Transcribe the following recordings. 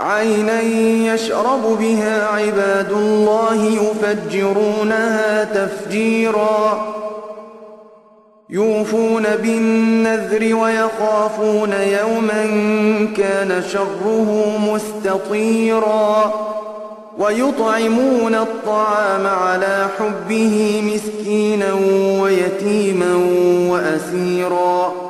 عينا يشرب بها عباد الله يفجرونها تفجيرا. يوفون بالنذر ويخافون يوما كان شره مستطيرا. ويطعمون الطعام على حبه مسكينا ويتيما وأسيرا.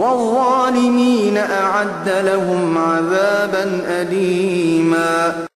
والظالمين أعد لهم عذابا أليما.